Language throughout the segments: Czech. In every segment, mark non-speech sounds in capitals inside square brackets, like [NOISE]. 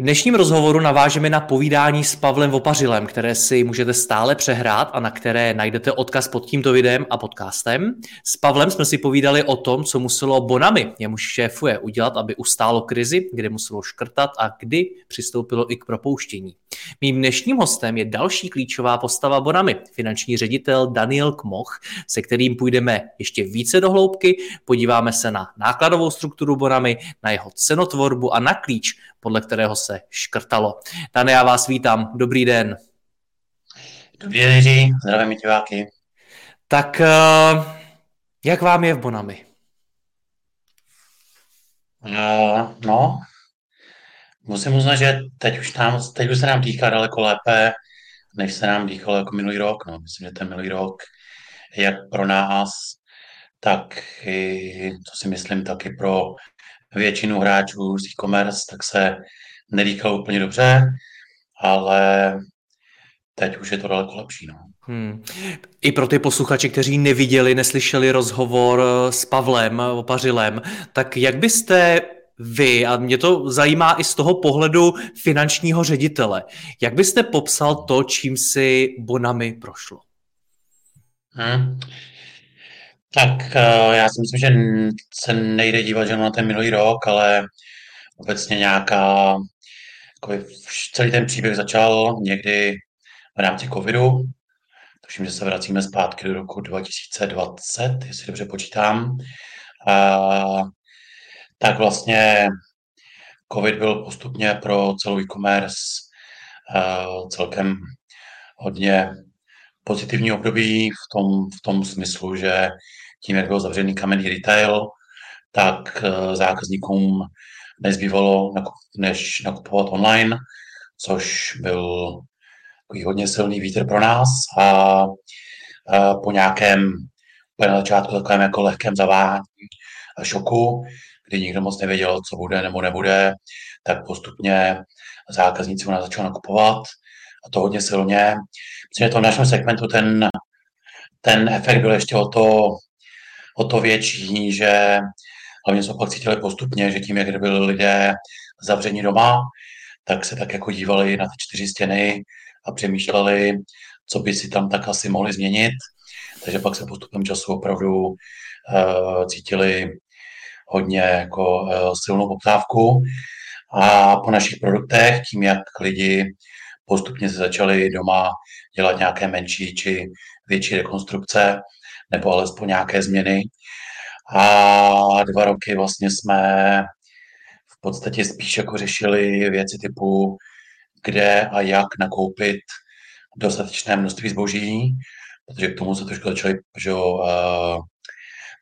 V dnešním rozhovoru navážeme na povídání s Pavlem Vopařilem, které si můžete stále přehrát a na které najdete odkaz pod tímto videem a podcastem. S Pavlem jsme si povídali o tom, co muselo Bonami, jemuž šéfuje, udělat, aby ustálo krizi, kdy muselo škrtat a kdy přistoupilo i k propouštění. Mým dnešním hostem je další klíčová postava Bonami, finanční ředitel Daniel Kmoch, se kterým půjdeme ještě více do hloubky, podíváme se na nákladovou strukturu Bonami, na jeho cenotvorbu a na klíč, podle kterého se škrtalo. Dane, já vás vítám. Dobrý den. Dobrý den, Jiří. Zdravím diváky. Tak eh, jak vám je v Bonami? Uh, no, musím uznat, že teď už, nám, teď už se nám dýchá daleko lépe, než se nám dýchalo jako minulý rok. No, myslím, že ten minulý rok, jak pro nás, tak i, co si myslím, taky pro většinu hráčů z e-commerce, tak se nedýchalo úplně dobře, ale teď už je to daleko lepší. No. Hmm. I pro ty posluchače, kteří neviděli, neslyšeli rozhovor s Pavlem Opařilem, tak jak byste vy, a mě to zajímá i z toho pohledu finančního ředitele, jak byste popsal to, čím si Bonami prošlo? Hmm. Tak eh, já si myslím, že se nejde dívat jenom na ten minulý rok, ale obecně nějaká, jako celý ten příběh začal někdy v rámci covidu. Tuším, že se vracíme zpátky do roku 2020, jestli dobře počítám. A, tak vlastně covid byl postupně pro celou e-commerce celkem hodně pozitivní období v tom, v tom smyslu, že tím, jak byl zavřený kamenný retail, tak eh, zákazníkům nezbývalo než nakupovat online, což byl takový hodně silný vítr pro nás a, po nějakém na začátku takovém jako lehkém zaváhání a šoku, kdy nikdo moc nevěděl, co bude nebo nebude, tak postupně zákazníci u nás začali nakupovat a to hodně silně. Myslím, že to v našem segmentu ten, ten efekt byl ještě o to o to větší, že hlavně jsme pak cítili postupně, že tím, jak byli lidé zavření doma, tak se tak jako dívali na ty čtyři stěny a přemýšleli, co by si tam tak asi mohli změnit. Takže pak se postupem času opravdu uh, cítili hodně jako uh, silnou poptávku. A po našich produktech, tím, jak lidi postupně se začali doma dělat nějaké menší či větší rekonstrukce, nebo alespoň nějaké změny. A dva roky vlastně jsme v podstatě spíš jako řešili věci typu, kde a jak nakoupit dostatečné množství zboží, protože k tomu se trošku začaly že, uh,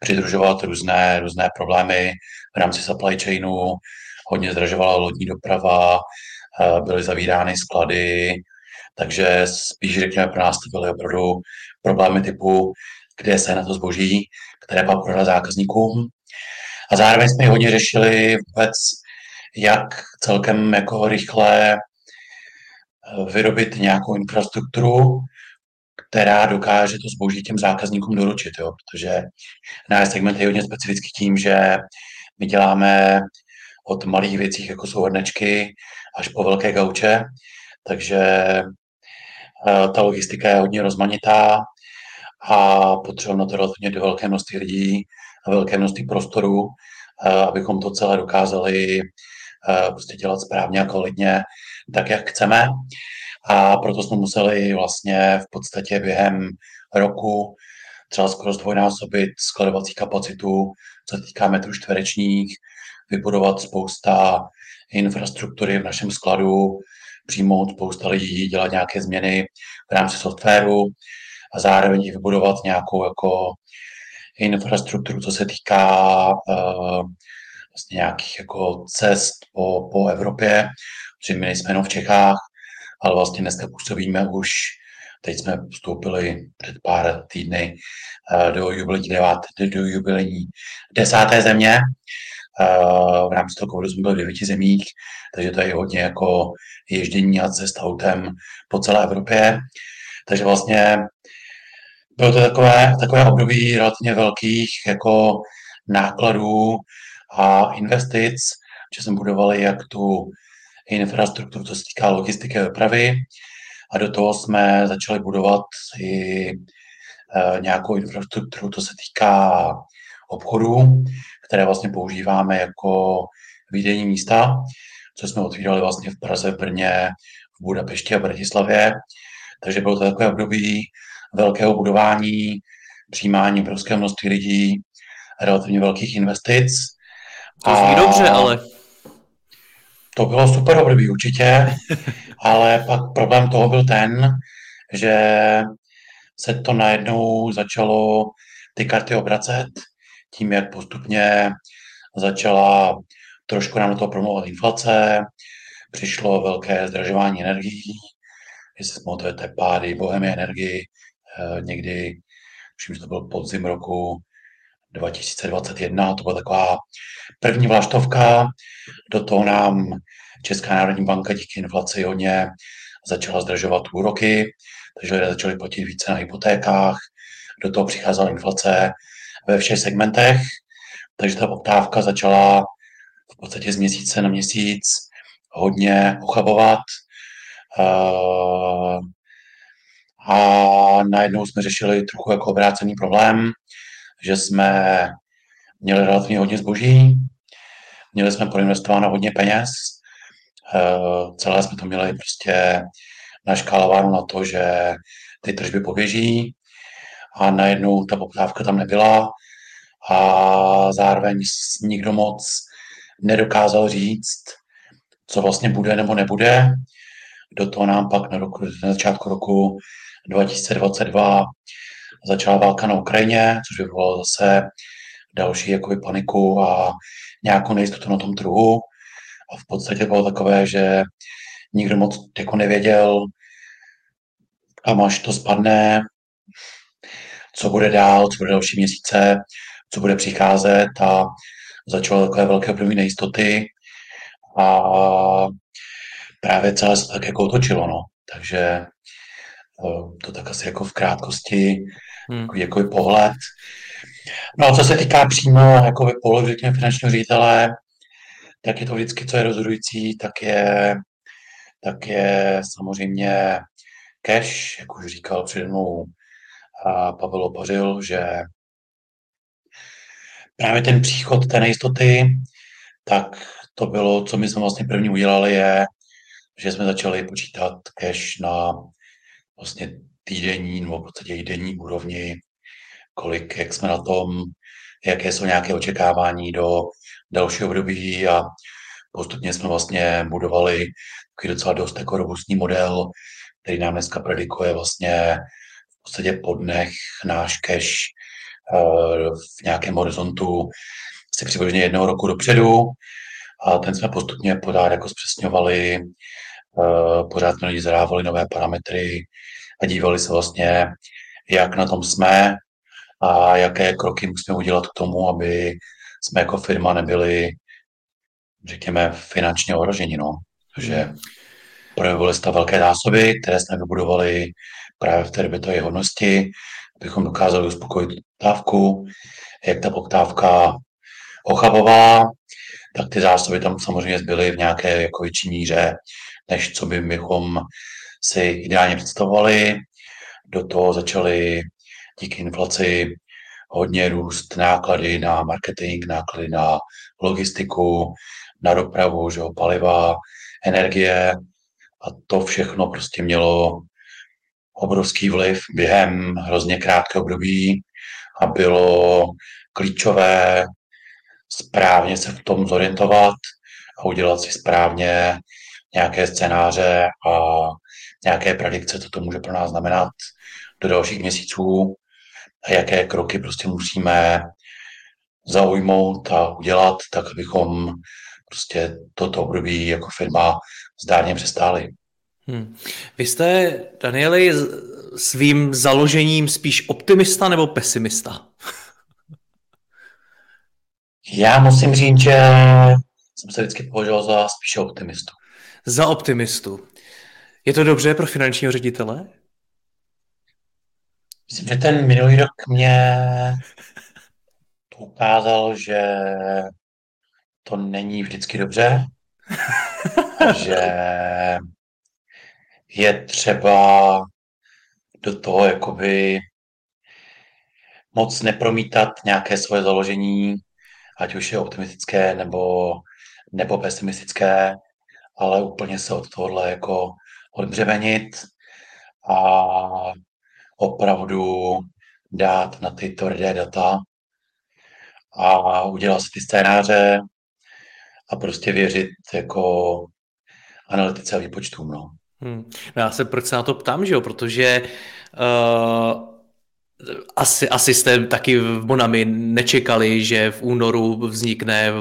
přidružovat různé, různé problémy v rámci supply chainu, hodně zdražovala lodní doprava, uh, byly zavírány sklady, takže spíš řekněme pro nás to byly opravdu problémy typu, kde se na to zboží, které pak prodat zákazníkům. A zároveň jsme hodně řešili vůbec, jak celkem jako rychle eh, vyrobit nějakou infrastrukturu, která dokáže to zboží těm zákazníkům doručit, jo? protože náš segment je hodně specifický tím, že my děláme od malých věcí, jako jsou hrnečky, až po velké gauče, takže eh, ta logistika je hodně rozmanitá, a potřebujeme na to do velké množství lidí a velké množství prostoru, eh, abychom to celé dokázali eh, prostě dělat správně a kvalitně, tak, jak chceme. A proto jsme museli vlastně v podstatě během roku třeba skoro zdvojnásobit skladovací kapacitu, co se týká metrů čtverečních, vybudovat spousta infrastruktury v našem skladu, přijmout spousta lidí, dělat nějaké změny v rámci softwaru a zároveň vybudovat nějakou jako infrastrukturu, co se týká uh, vlastně nějakých jako cest po, po Evropě, protože my nejsme jenom v Čechách, ale vlastně dneska působíme už, teď jsme vstoupili před pár týdny uh, do jubilejní, do jubilejní desáté země. Uh, v rámci toho covidu jsme byli v devíti zemích, takže to je hodně jako ježdění a cest autem po celé Evropě. Takže vlastně bylo to takové, takové období relativně velkých jako nákladů a investic, že jsme budovali jak tu infrastrukturu, co se týká logistiky a dopravy, a do toho jsme začali budovat i e, nějakou infrastrukturu, co se týká obchodů, které vlastně používáme jako výdejní místa, co jsme otvírali vlastně v Praze, v Brně, v Budapešti a Bratislavě. Takže bylo to takové období velkého budování, přijímání obrovského množství lidí, relativně velkých investic. To zní a dobře, ale... To bylo super období určitě, [LAUGHS] ale pak problém toho byl ten, že se to najednou začalo ty karty obracet, tím, jak postupně začala trošku nám toho promluvat inflace, přišlo velké zdražování energií, jestli pamatujete pády bohemie energii, eh, někdy, už to byl podzim roku 2021, to byla taková první vlaštovka, do toho nám Česká národní banka díky inflaci hodně začala zdražovat úroky, takže lidé začali platit více na hypotékách, do toho přicházela inflace ve všech segmentech, takže ta poptávka začala v podstatě z měsíce na měsíc hodně ochabovat. A najednou jsme řešili trochu jako obrácený problém, že jsme měli relativně hodně zboží, měli jsme proinvestováno hodně peněz, uh, celé jsme to měli prostě naškálováno na to, že ty tržby poběží a najednou ta poptávka tam nebyla a zároveň nikdo moc nedokázal říct, co vlastně bude nebo nebude. Do toho nám pak na, roku, na začátku roku 2022 začala válka na Ukrajině, což vyvolalo zase další jakoby, paniku a nějakou nejistotu na tom trhu. A v podstatě bylo takové, že nikdo moc jako nevěděl, kam až to spadne, co bude dál, co bude další měsíce, co bude přicházet a začalo takové velké období nejistoty a právě celé se tak jako otočilo, no. Takže to tak asi jako v krátkosti, hmm. jako, jako pohled. No a co se týká přímo jako pohledu, řekněme, finančního ředitele, tak je to vždycky, co je rozhodující, tak je, tak je samozřejmě cash, jak už říkal přede mnou Pavel Opařil, že právě ten příchod té nejistoty, tak to bylo, co my jsme vlastně první udělali, je, že jsme začali počítat cash na vlastně týdenní nebo v podstatě i denní úrovni, kolik, jak jsme na tom, jaké jsou nějaké očekávání do dalšího období a postupně jsme vlastně budovali takový docela dost jako robustní model, který nám dneska predikuje vlastně v podstatě po dnech náš cash eh, v nějakém horizontu si přibližně jednoho roku dopředu. A ten jsme postupně pořád jako zpřesňovali, pořád jsme lidi zadávali nové parametry a dívali se vlastně, jak na tom jsme a jaké kroky musíme udělat k tomu, aby jsme jako firma nebyli, řekněme, finančně ohroženi. No. Takže projevily se velké zásoby, které jsme vybudovali právě v té debitové hodnosti, abychom dokázali uspokojit poptávku, jak ta poptávka ochabová, tak ty zásoby tam samozřejmě zbyly v nějaké jako větší míře, než co by bychom si ideálně představovali. Do toho začaly díky inflaci hodně růst náklady na marketing, náklady na logistiku, na dopravu, že jo, paliva, energie a to všechno prostě mělo obrovský vliv během hrozně krátkého období a bylo klíčové správně se v tom zorientovat a udělat si správně nějaké scénáře a nějaké predikce, co to může pro nás znamenat do dalších měsíců a jaké kroky prostě musíme zaujmout a udělat, tak abychom prostě toto období jako firma zdárně přestáli. Hmm. Vy jste, Danieli, svým založením spíš optimista nebo pesimista? Já musím říct, že jsem se vždycky považoval za spíše optimistu. Za optimistu. Je to dobře pro finančního ředitele? Myslím, že ten minulý rok mě to ukázal, že to není vždycky dobře [LAUGHS] že je třeba do toho jakoby moc nepromítat nějaké svoje založení, ať už je optimistické nebo, nebo pesimistické, ale úplně se od tohohle jako odbřemenit a opravdu dát na ty tvrdé data a udělat si ty scénáře a prostě věřit jako analytice a výpočtům. No. Hmm. No já se proč se na to ptám, že jo? Protože uh, asi, asi jste taky v Bonami nečekali, že v únoru vznikne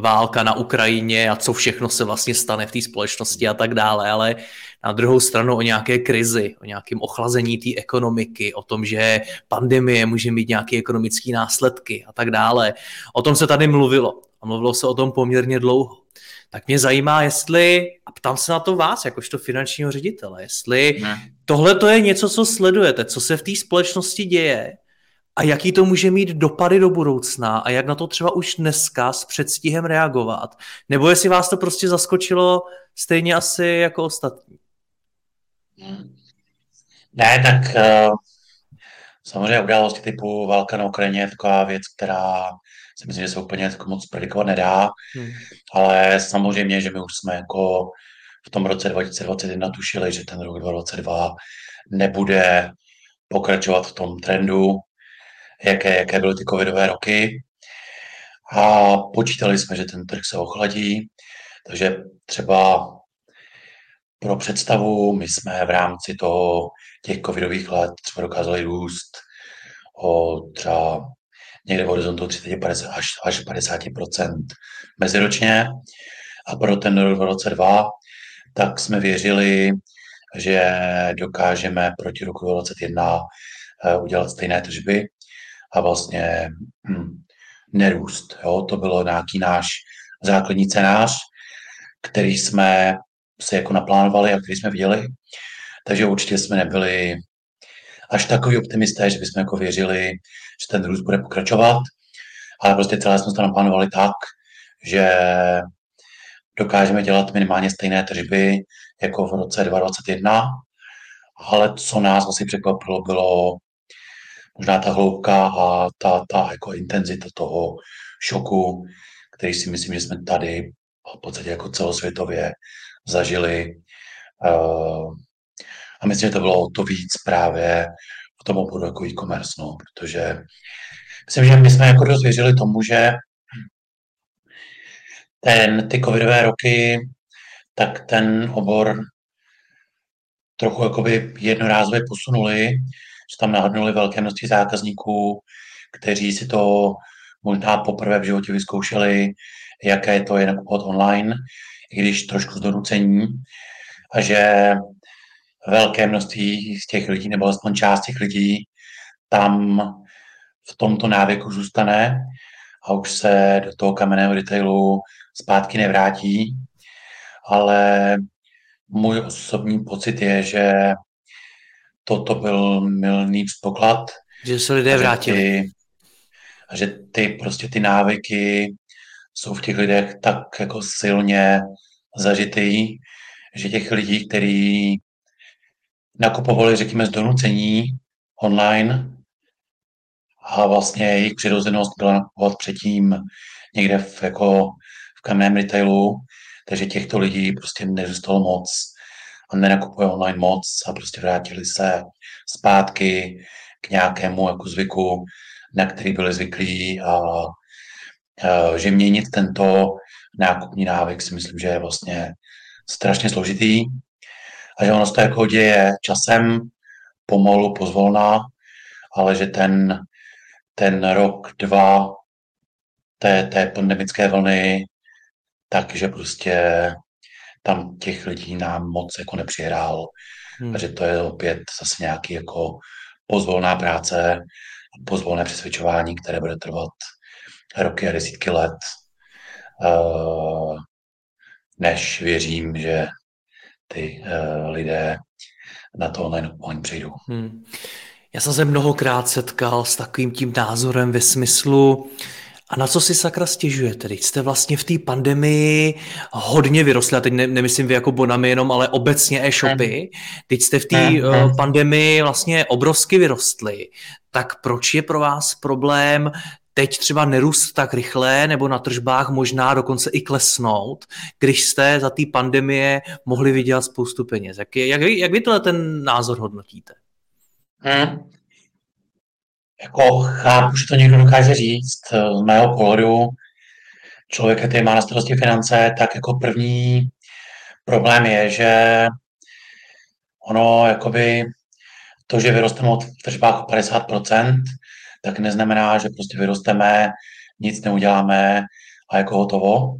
válka na Ukrajině a co všechno se vlastně stane v té společnosti a tak dále, ale na druhou stranu o nějaké krizi, o nějakém ochlazení té ekonomiky, o tom, že pandemie může mít nějaké ekonomické následky a tak dále. O tom se tady mluvilo a mluvilo se o tom poměrně dlouho tak mě zajímá, jestli, a ptám se na to vás, jakožto finančního ředitele, jestli tohle to je něco, co sledujete, co se v té společnosti děje a jaký to může mít dopady do budoucna a jak na to třeba už dneska s předstihem reagovat. Nebo jestli vás to prostě zaskočilo stejně asi jako ostatní. Ne, tak uh, samozřejmě události typu válka na Ukrajině je taková věc, která si myslím, že se úplně jako moc predikovat nedá, hmm. ale samozřejmě, že my už jsme jako v tom roce 2021 tušili, že ten rok 2022 nebude pokračovat v tom trendu, jaké, jaké byly ty covidové roky. A počítali jsme, že ten trh se ochladí, takže třeba pro představu, my jsme v rámci toho těch covidových let třeba dokázali růst o třeba někde v horizontu 30 50 až, až 50% meziročně. A pro ten rok 2022 tak jsme věřili, že dokážeme proti roku 2021 eh, udělat stejné tržby a vlastně hm, nerůst. Jo? To bylo nějaký náš základní scénář, který jsme si jako naplánovali a který jsme viděli. Takže určitě jsme nebyli až takový optimisté, že bychom jako věřili, že ten růst bude pokračovat, ale prostě celé jsme to naplánovali tak, že dokážeme dělat minimálně stejné tržby jako v roce 2021, ale co nás asi překvapilo, bylo možná ta hloubka a ta, ta jako intenzita toho šoku, který si myslím, že jsme tady v podstatě jako celosvětově zažili. Uh, a myslím, že to bylo to víc právě v tom obchodu jako e-commerce, no, protože myslím, že my jsme jako dost věřili tomu, že ten, ty covidové roky, tak ten obor trochu jakoby jednorázově posunuli, že tam nahodnuli velké množství zákazníků, kteří si to možná poprvé v životě vyzkoušeli, jaké to je nakupovat online, i když trošku z donucení, a že velké množství z těch lidí, nebo aspoň část těch lidí, tam v tomto návyku zůstane a už se do toho kamenného detailu zpátky nevrátí. Ale můj osobní pocit je, že toto byl milný předpoklad. Že se lidé vrátili. A že ty prostě ty návyky jsou v těch lidech tak jako silně zažitý, že těch lidí, kteří nakupovali, řekněme, z donucení online a vlastně jejich přirozenost byla nakupovat předtím někde v, jako v kamenném retailu, takže těchto lidí prostě nezůstalo moc a nenakupuje online moc a prostě vrátili se zpátky k nějakému jako zvyku, na který byli zvyklí a uh, že měnit tento nákupní návyk si myslím, že je vlastně strašně složitý a že ono se to jako děje časem, pomalu, pozvolná, ale že ten, ten rok, dva té, té pandemické vlny, takže prostě tam těch lidí nám moc jako nepřihrál. Hmm. A že to je opět zase nějaký jako pozvolná práce, pozvolné přesvědčování, které bude trvat roky a desítky let, uh, než věřím, že ty uh, lidé na to online kupování přejdou. Hmm. Já jsem se mnohokrát setkal s takovým tím názorem ve smyslu, a na co si sakra stěžujete? Teď jste vlastně v té pandemii hodně vyrostli, a teď ne, nemyslím vy jako Bonami jenom, ale obecně e-shopy. Teď jste v té uh, pandemii vlastně obrovsky vyrostli. Tak proč je pro vás problém teď třeba nerůst tak rychle nebo na tržbách možná dokonce i klesnout, když jste za té pandemie mohli vydělat spoustu peněz. Jak, je, jak, jak vy tohle ten názor hodnotíte? Hmm. Jako chápu, že to někdo dokáže říct. Z mého pohledu člověk, který má na starosti finance, tak jako první problém je, že ono jakoby to, že vyrosteme od tržbách o 50%, tak neznamená, že prostě vyrosteme, nic neuděláme a jako hotovo.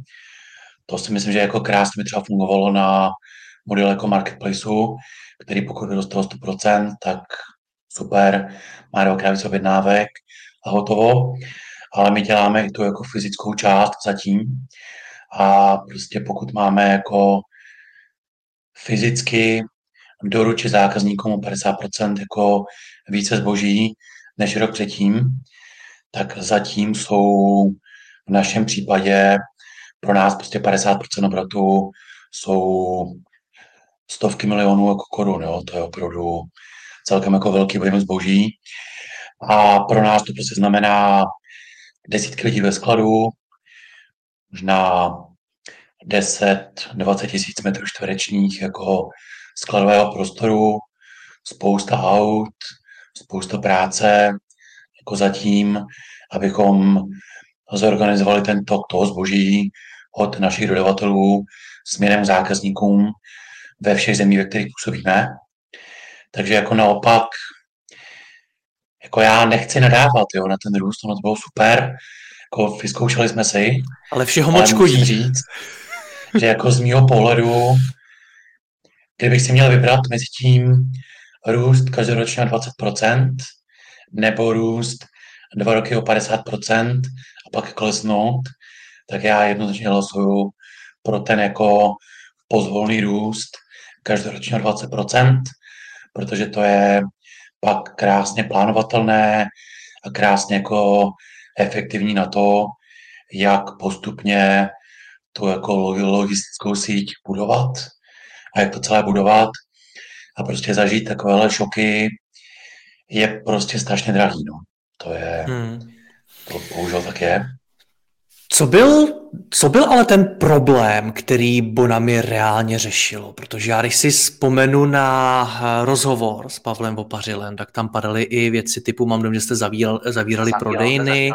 To si myslím, že jako krásně by třeba fungovalo na model jako marketplaceu, který pokud vyroste o 100%, tak super, má dvakrát víc objednávek a hotovo. Ale my děláme i tu jako fyzickou část zatím. A prostě pokud máme jako fyzicky doručit zákazníkům o 50% jako více zboží než rok předtím, tak zatím jsou v našem případě pro nás prostě 50% obratu jsou stovky milionů jako korun, jo? to je opravdu celkem jako velký objem zboží. A pro nás to prostě znamená desítky lidí ve skladu, možná 10-20 tisíc metrů čtverečních jako skladového prostoru, spousta aut, spousta práce, jako zatím, abychom zorganizovali ten tok toho zboží od našich dodavatelů směrem k zákazníkům ve všech zemích, ve kterých působíme. Takže jako naopak, jako já nechci nadávat jo, na ten růst, ono to bylo super, jako vyzkoušeli jsme si. Ale všeho moc musím říct, že jako z mýho pohledu, kdybych si měl vybrat mezi tím růst každoročně o 20%, nebo růst dva roky o 50% a pak klesnout, tak já jednoznačně hlasuju pro ten jako pozvolný růst každoročně o 20%, protože to je pak krásně plánovatelné a krásně jako efektivní na to, jak postupně tu jako logistickou síť budovat a jak to celé budovat a prostě zažít takovéhle šoky je prostě strašně drahý, no. To je, hmm. to bohužel tak je. Co byl, co byl ale ten problém, který Bonami reálně řešilo? Protože já když si vzpomenu na eh, rozhovor s Pavlem Opařilem, tak tam padaly i věci typu, mám dojem, že jste zavíral, zavírali prodejny,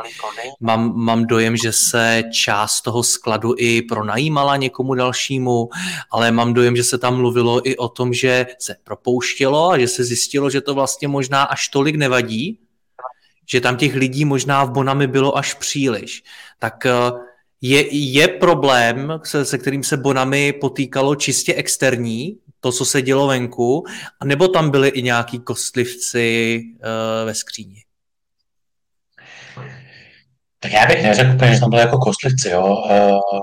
mám, mám dojem, že se část toho skladu i pronajímala někomu dalšímu, ale mám dojem, že se tam mluvilo i o tom, že se propouštělo a že se zjistilo, že to vlastně možná až tolik nevadí, že tam těch lidí možná v Bonami bylo až příliš. Tak eh, je, je problém, se, se kterým se Bonami potýkalo čistě externí, to, co se dělo venku, nebo tam byli i nějaký kostlivci uh, ve skříni? Tak já bych neřekl úplně, že tam byli jako kostlivci, jo. Uh,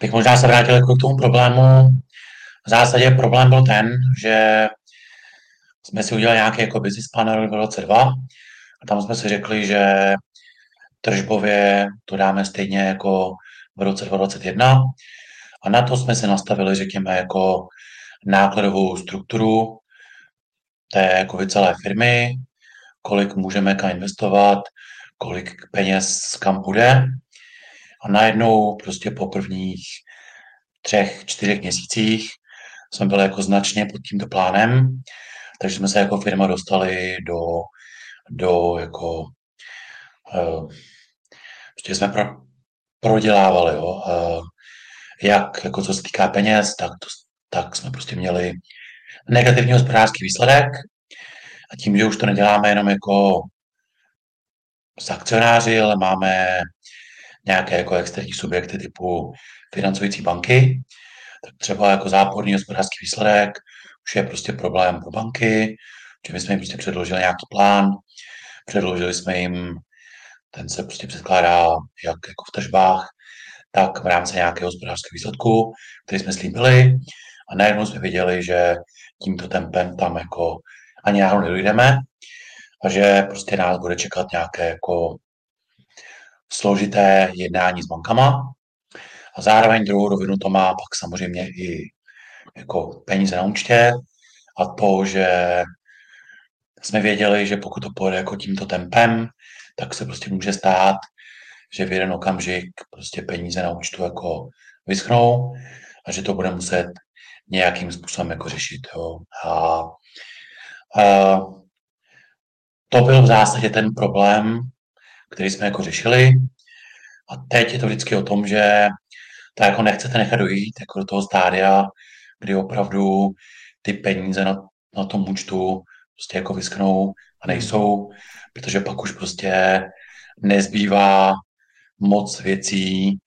bych možná se vrátil jako k tomu problému. V zásadě problém byl ten, že jsme si udělali nějaký jako business plan v roce 2 a tam jsme si řekli, že tržbově to dáme stejně jako v roce 2021 a na to jsme si nastavili, řekněme, jako nákladovou strukturu té jako celé firmy, kolik můžeme kam investovat, kolik peněz kam bude. A najednou prostě po prvních třech, čtyřech měsících jsme byli jako značně pod tímto plánem takže jsme se jako firma dostali do, do jako prostě jsme pro, prodělávali, jo. Jak, jako co se týká peněz, tak, to, tak jsme prostě měli negativní hospodářský výsledek a tím, že už to neděláme jenom jako s akcionáři, ale máme nějaké jako externí subjekty typu financující banky, tak třeba jako záporný hospodářský výsledek už je prostě problém pro banky, že my jsme jim prostě předložili nějaký plán, předložili jsme jim, ten se prostě předkládá jak jako v tržbách, tak v rámci nějakého hospodářského výsledku, který jsme slíbili a najednou jsme viděli, že tímto tempem tam jako ani náhodou nedojdeme a že prostě nás bude čekat nějaké jako složité jednání s bankama. A zároveň druhou rovinu to má pak samozřejmě i jako peníze na účtě a to, že jsme věděli, že pokud to pojede jako tímto tempem, tak se prostě může stát, že v jeden okamžik prostě peníze na účtu jako vyschnou a že to bude muset nějakým způsobem jako řešit. Jo. A, a to byl v zásadě ten problém, který jsme jako řešili. A teď je to vždycky o tom, že to jako nechcete nechat dojít jako do toho stádia, kdy opravdu ty peníze na, na tom účtu prostě jako vysknou a nejsou, protože pak už prostě nezbývá moc věcí,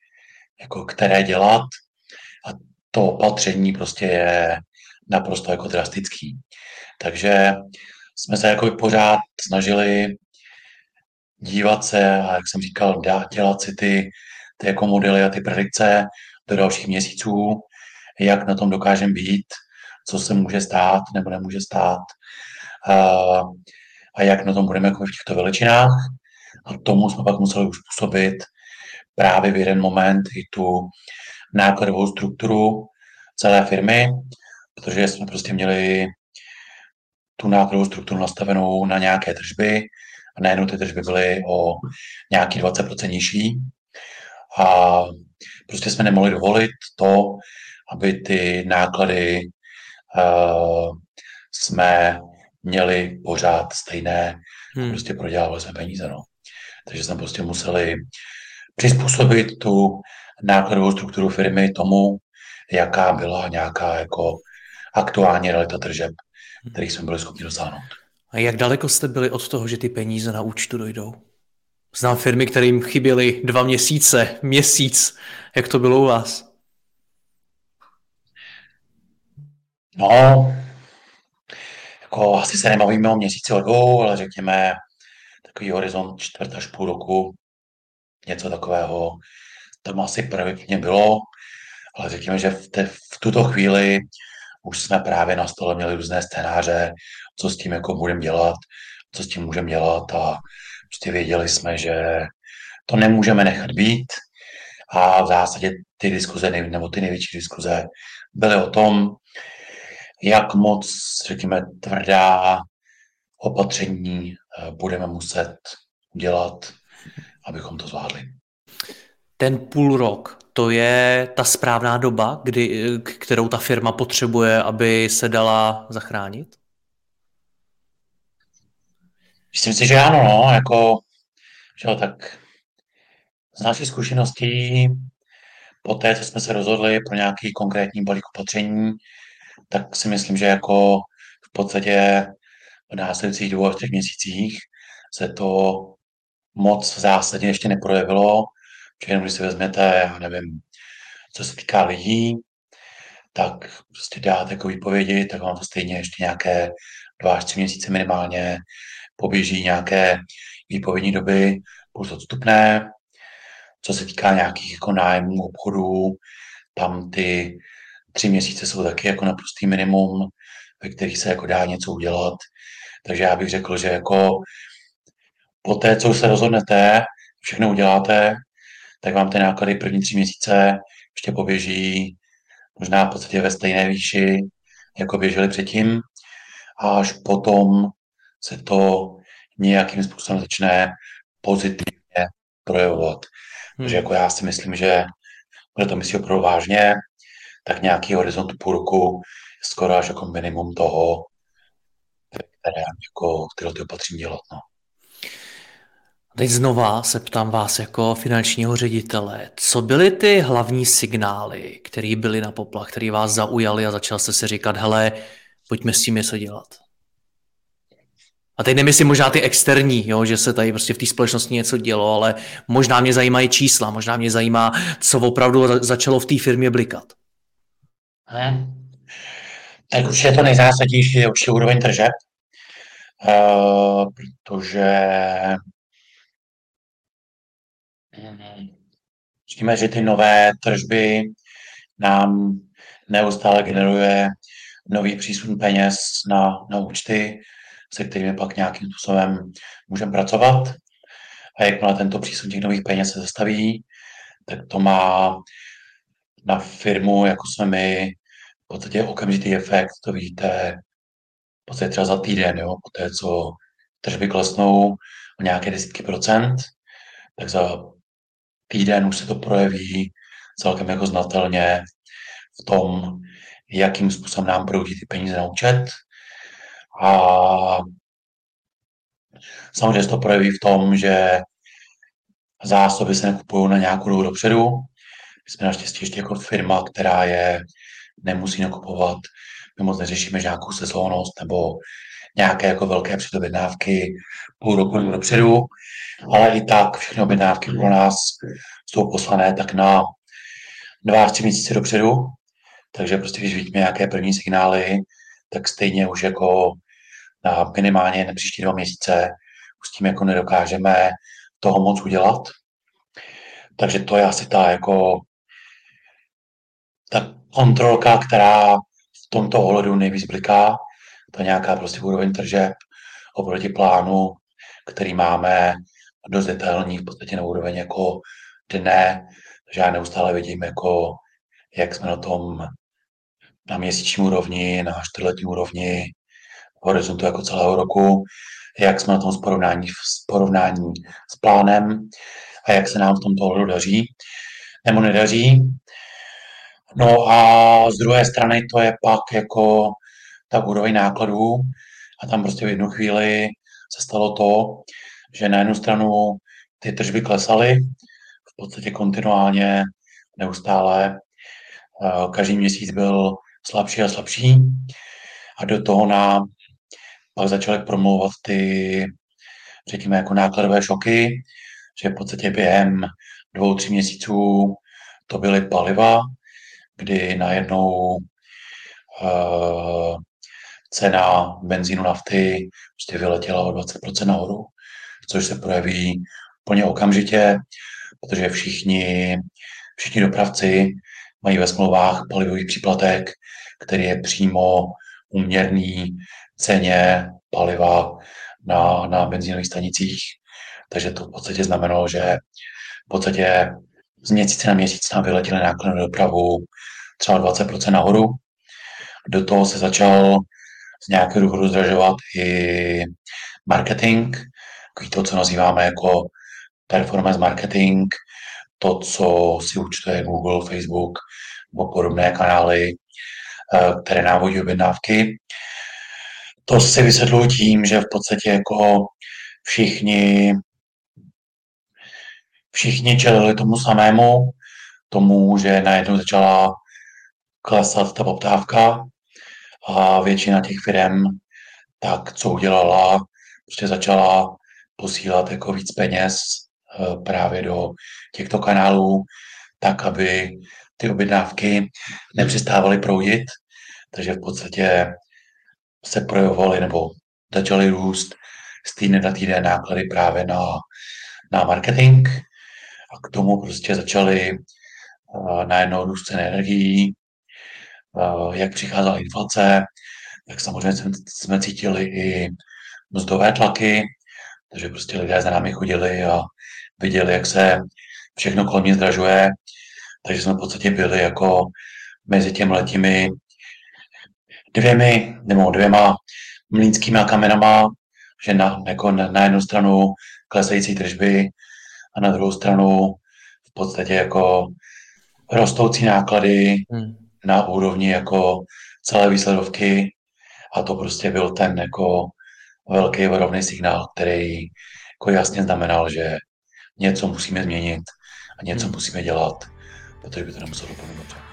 jako které dělat a to opatření prostě je naprosto jako drastický. Takže jsme se jako pořád snažili dívat se a jak jsem říkal, dělat si ty, ty jako modely a ty predikce do dalších měsíců, jak na tom dokážeme být, co se může stát nebo nemůže stát a, a jak na tom budeme jako v těchto veličinách. A tomu jsme pak museli uspůsobit právě v jeden moment i tu nákladovou strukturu celé firmy, protože jsme prostě měli tu nákladovou strukturu nastavenou na nějaké tržby a najednou ty tržby byly o nějaký 20% nižší a prostě jsme nemohli dovolit to, aby ty náklady uh, jsme měli pořád stejné hmm. prostě prodělávali jsme peníze. No. Takže jsme prostě museli přizpůsobit tu nákladovou strukturu firmy tomu, jaká byla nějaká jako aktuální realita tržeb, kterých jsme byli schopni dosáhnout. A jak daleko jste byli od toho, že ty peníze na účtu dojdou? Znám firmy, kterým chyběly dva měsíce, měsíc. Jak to bylo u vás? No, jako asi se nebavíme o měsíci o dvou, ale řekněme takový horizont čtvrt až půl roku, něco takového. Tam asi pravděpodobně bylo, ale řekněme, že v, te, v tuto chvíli už jsme právě na stole měli různé scénáře, co s tím jako budeme dělat, co s tím můžeme dělat a prostě věděli jsme, že to nemůžeme nechat být a v zásadě ty diskuze, nebo ty největší diskuze byly o tom, jak moc, řekněme, tvrdá opatření eh, budeme muset udělat, abychom to zvládli. Ten půl rok, to je ta správná doba, kdy, kterou ta firma potřebuje, aby se dala zachránit? Myslím si, že ano, no, jako, že jo, tak z naší zkušeností, po té, co jsme se rozhodli pro nějaký konkrétní balík opatření, tak si myslím, že jako v podstatě v následujících dvou až třech měsících se to moc v zásadě ještě neprojevilo, protože jenom když si vezmete, já nevím, co se týká lidí, tak prostě dáte jako výpovědi, tak vám to stejně ještě nějaké dva až tři měsíce minimálně poběží nějaké výpovědní doby plus odstupné. Co se týká nějakých jako nájmů obchodů, tam ty tři měsíce jsou taky jako naprostý minimum, ve kterých se jako dá něco udělat. Takže já bych řekl, že jako po té, co se rozhodnete, všechno uděláte, tak vám ty náklady první tři měsíce ještě poběží možná v podstatě ve stejné výši, jako běžely předtím. A až potom se to nějakým způsobem začne pozitivně projevovat. Hmm. Takže jako já si myslím, že bude to myslí opravdu vážně, tak nějaký horizont půl roku skoro až jako minimum toho, které, jako, které ty opatření dělat. No. Teď znova se ptám vás jako finančního ředitele, co byly ty hlavní signály, které byly na poplach, které vás zaujaly a začal jste si říkat, hele, pojďme s tím něco dělat. A teď nemyslím možná ty externí, jo, že se tady prostě v té společnosti něco dělo, ale možná mě zajímají čísla, možná mě zajímá, co opravdu začalo v té firmě blikat. Hmm. Tak určitě to nejzásadnější je určitě úroveň tržeb, uh, protože Říkáme, že ty nové tržby nám neustále generuje nový přísun peněz na, na účty, se kterými pak nějakým způsobem můžeme pracovat. A jakmile tento přísun těch nových peněz se zastaví, tak to má na firmu, jako jsme my, v podstatě okamžitý efekt, to vidíte v podstatě třeba za týden, jo, po té, co tržby klesnou o nějaké desítky procent, tak za týden už se to projeví celkem jako znatelně v tom, jakým způsobem nám proudí ty peníze na účet. A samozřejmě se to projeví v tom, že zásoby se nekupují na nějakou dobu dopředu. My jsme naštěstí ještě jako firma, která je nemusí nakupovat. My moc neřešíme nějakou sezónnost nebo nějaké jako velké předobjednávky půl roku dopředu, ale i tak všechny objednávky pro nás jsou poslané tak na dva až tři měsíce dopředu, takže prostě když vidíme nějaké první signály, tak stejně už jako na minimálně na příští dva měsíce už s tím jako nedokážeme toho moc udělat. Takže to je asi ta jako ta kontrolka, která v tomto ohledu nejvíc bliká, ta nějaká prostě úroveň tržeb oproti plánu, který máme dost detailní, v podstatě na úroveň jako dne, takže já neustále vidím, jako, jak jsme na tom na měsíční úrovni, na čtvrtletní úrovni, v horizontu jako celého roku, jak jsme na tom s porovnání, s porovnání s plánem a jak se nám v tomto ohledu daří nebo nedaří. No a z druhé strany to je pak jako ta úroveň nákladů a tam prostě v jednu chvíli se stalo to, že na jednu stranu ty tržby klesaly, v podstatě kontinuálně, neustále. Eh, každý měsíc byl slabší a slabší a do toho nám pak začaly promlouvat ty, řekněme, jako nákladové šoky, že v podstatě během dvou, tří měsíců to byly paliva, kdy najednou uh, cena benzínu nafty prostě vyletěla o 20% nahoru, což se projeví úplně okamžitě, protože všichni, všichni dopravci mají ve smlouvách palivový příplatek, který je přímo uměrný ceně paliva na, na benzínových stanicích. Takže to v podstatě znamenalo, že v podstatě z měsíce na měsíc nám vyletěly náklady na dopravu třeba 20% nahoru. Do toho se začal z nějakého důvodu zdražovat i marketing, takový to, co nazýváme jako performance marketing, to, co si účtuje Google, Facebook nebo podobné kanály, eh, které návodí objednávky. To si vysvětluji tím, že v podstatě jako všichni, všichni čelili tomu samému, tomu, že najednou začala klesat ta poptávka a většina těch firm tak co udělala, prostě začala posílat jako víc peněz eh, právě do těchto kanálů, tak, aby ty objednávky nepřestávaly proudit, takže v podstatě se projevovaly nebo začaly růst z týdne na týden náklady právě na, na marketing a k tomu prostě začaly uh, najednou růst ceny energií, uh, jak přicházela inflace, tak samozřejmě jsme, jsme cítili i mzdové tlaky, takže prostě lidé za námi chodili a viděli, jak se všechno kolem mě zdražuje, takže jsme v podstatě byli jako mezi těmi letimi dvěmi nebo dvěma mlínskými kamenama, že na, jako na, na jednu stranu klesající tržby a na druhou stranu v podstatě jako rostoucí náklady hmm. na úrovni jako celé výsledovky a to prostě byl ten jako velký varovný signál, který jako jasně znamenal, že něco musíme změnit a něco Hmm. musíme dělat, protože by to nemuselo dopadnout dobře.